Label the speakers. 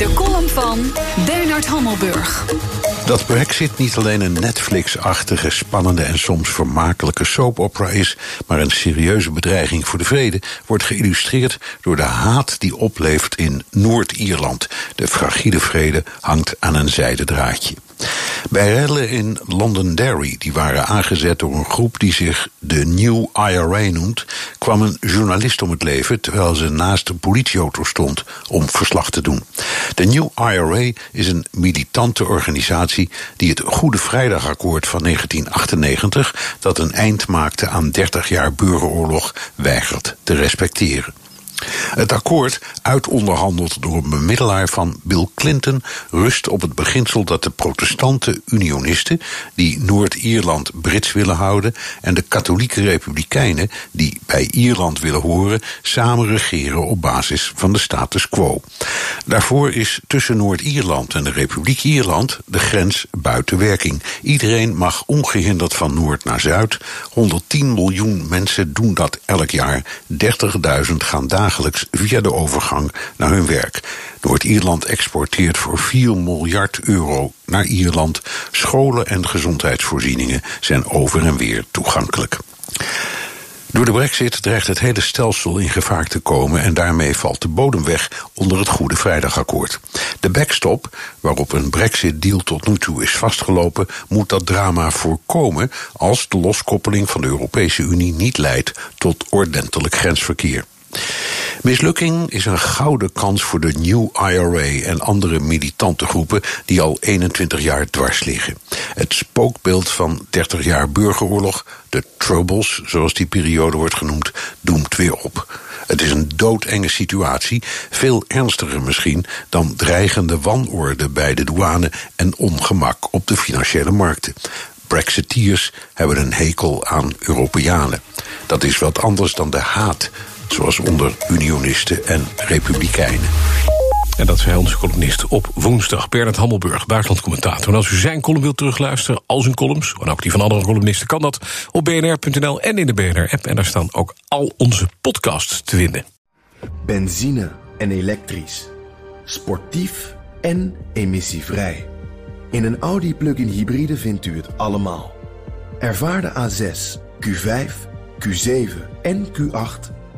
Speaker 1: De column van Bernard Hammelburg.
Speaker 2: Dat Brexit niet alleen een Netflix-achtige, spannende en soms vermakelijke soap-opera is, maar een serieuze bedreiging voor de vrede, wordt geïllustreerd door de haat die opleeft in Noord-Ierland. De fragiele vrede hangt aan een zijden draadje. Bij rellen in Londonderry, die waren aangezet door een groep die zich de New IRA noemt, kwam een journalist om het leven terwijl ze naast een politieauto stond om verslag te doen. De New IRA is een militante organisatie die het Goede Vrijdagakkoord van 1998, dat een eind maakte aan 30 jaar burgeroorlog, weigert te respecteren. Het akkoord, uitonderhandeld door een bemiddelaar van Bill Clinton, rust op het beginsel dat de protestante unionisten, die Noord-Ierland Brits willen houden, en de katholieke republikeinen, die bij Ierland willen horen, samen regeren op basis van de status quo. Daarvoor is tussen Noord-Ierland en de Republiek Ierland de grens buiten werking. Iedereen mag ongehinderd van noord naar zuid. 110 miljoen mensen doen dat elk jaar. 30.000 gaan via de overgang naar hun werk. Noord-Ierland exporteert voor 4 miljard euro naar Ierland. Scholen en gezondheidsvoorzieningen zijn over en weer toegankelijk. Door de brexit dreigt het hele stelsel in gevaar te komen en daarmee valt de bodem weg onder het Goede Vrijdagakkoord. De backstop, waarop een brexit-deal tot nu toe is vastgelopen, moet dat drama voorkomen als de loskoppeling van de Europese Unie niet leidt tot ordentelijk grensverkeer. Mislukking is een gouden kans voor de New IRA en andere militante groepen die al 21 jaar dwars liggen. Het spookbeeld van 30 jaar burgeroorlog, de Troubles, zoals die periode wordt genoemd, doemt weer op. Het is een doodenge situatie, veel ernstiger misschien dan dreigende wanorde bij de douane en ongemak op de financiële markten. Brexiteers hebben een hekel aan Europeanen. Dat is wat anders dan de haat zoals onder unionisten en republikeinen.
Speaker 3: En dat zei onze columnist op woensdag. Bernard Hammelburg, buitenlandcommentator. En als u zijn column wilt terugluisteren, al zijn columns... en ook die van andere columnisten, kan dat op bnr.nl en in de BNR-app. En daar staan ook al onze podcasts te vinden.
Speaker 4: Benzine en elektrisch. Sportief en emissievrij. In een Audi plug-in hybride vindt u het allemaal. Ervaar de A6, Q5, Q7 en Q8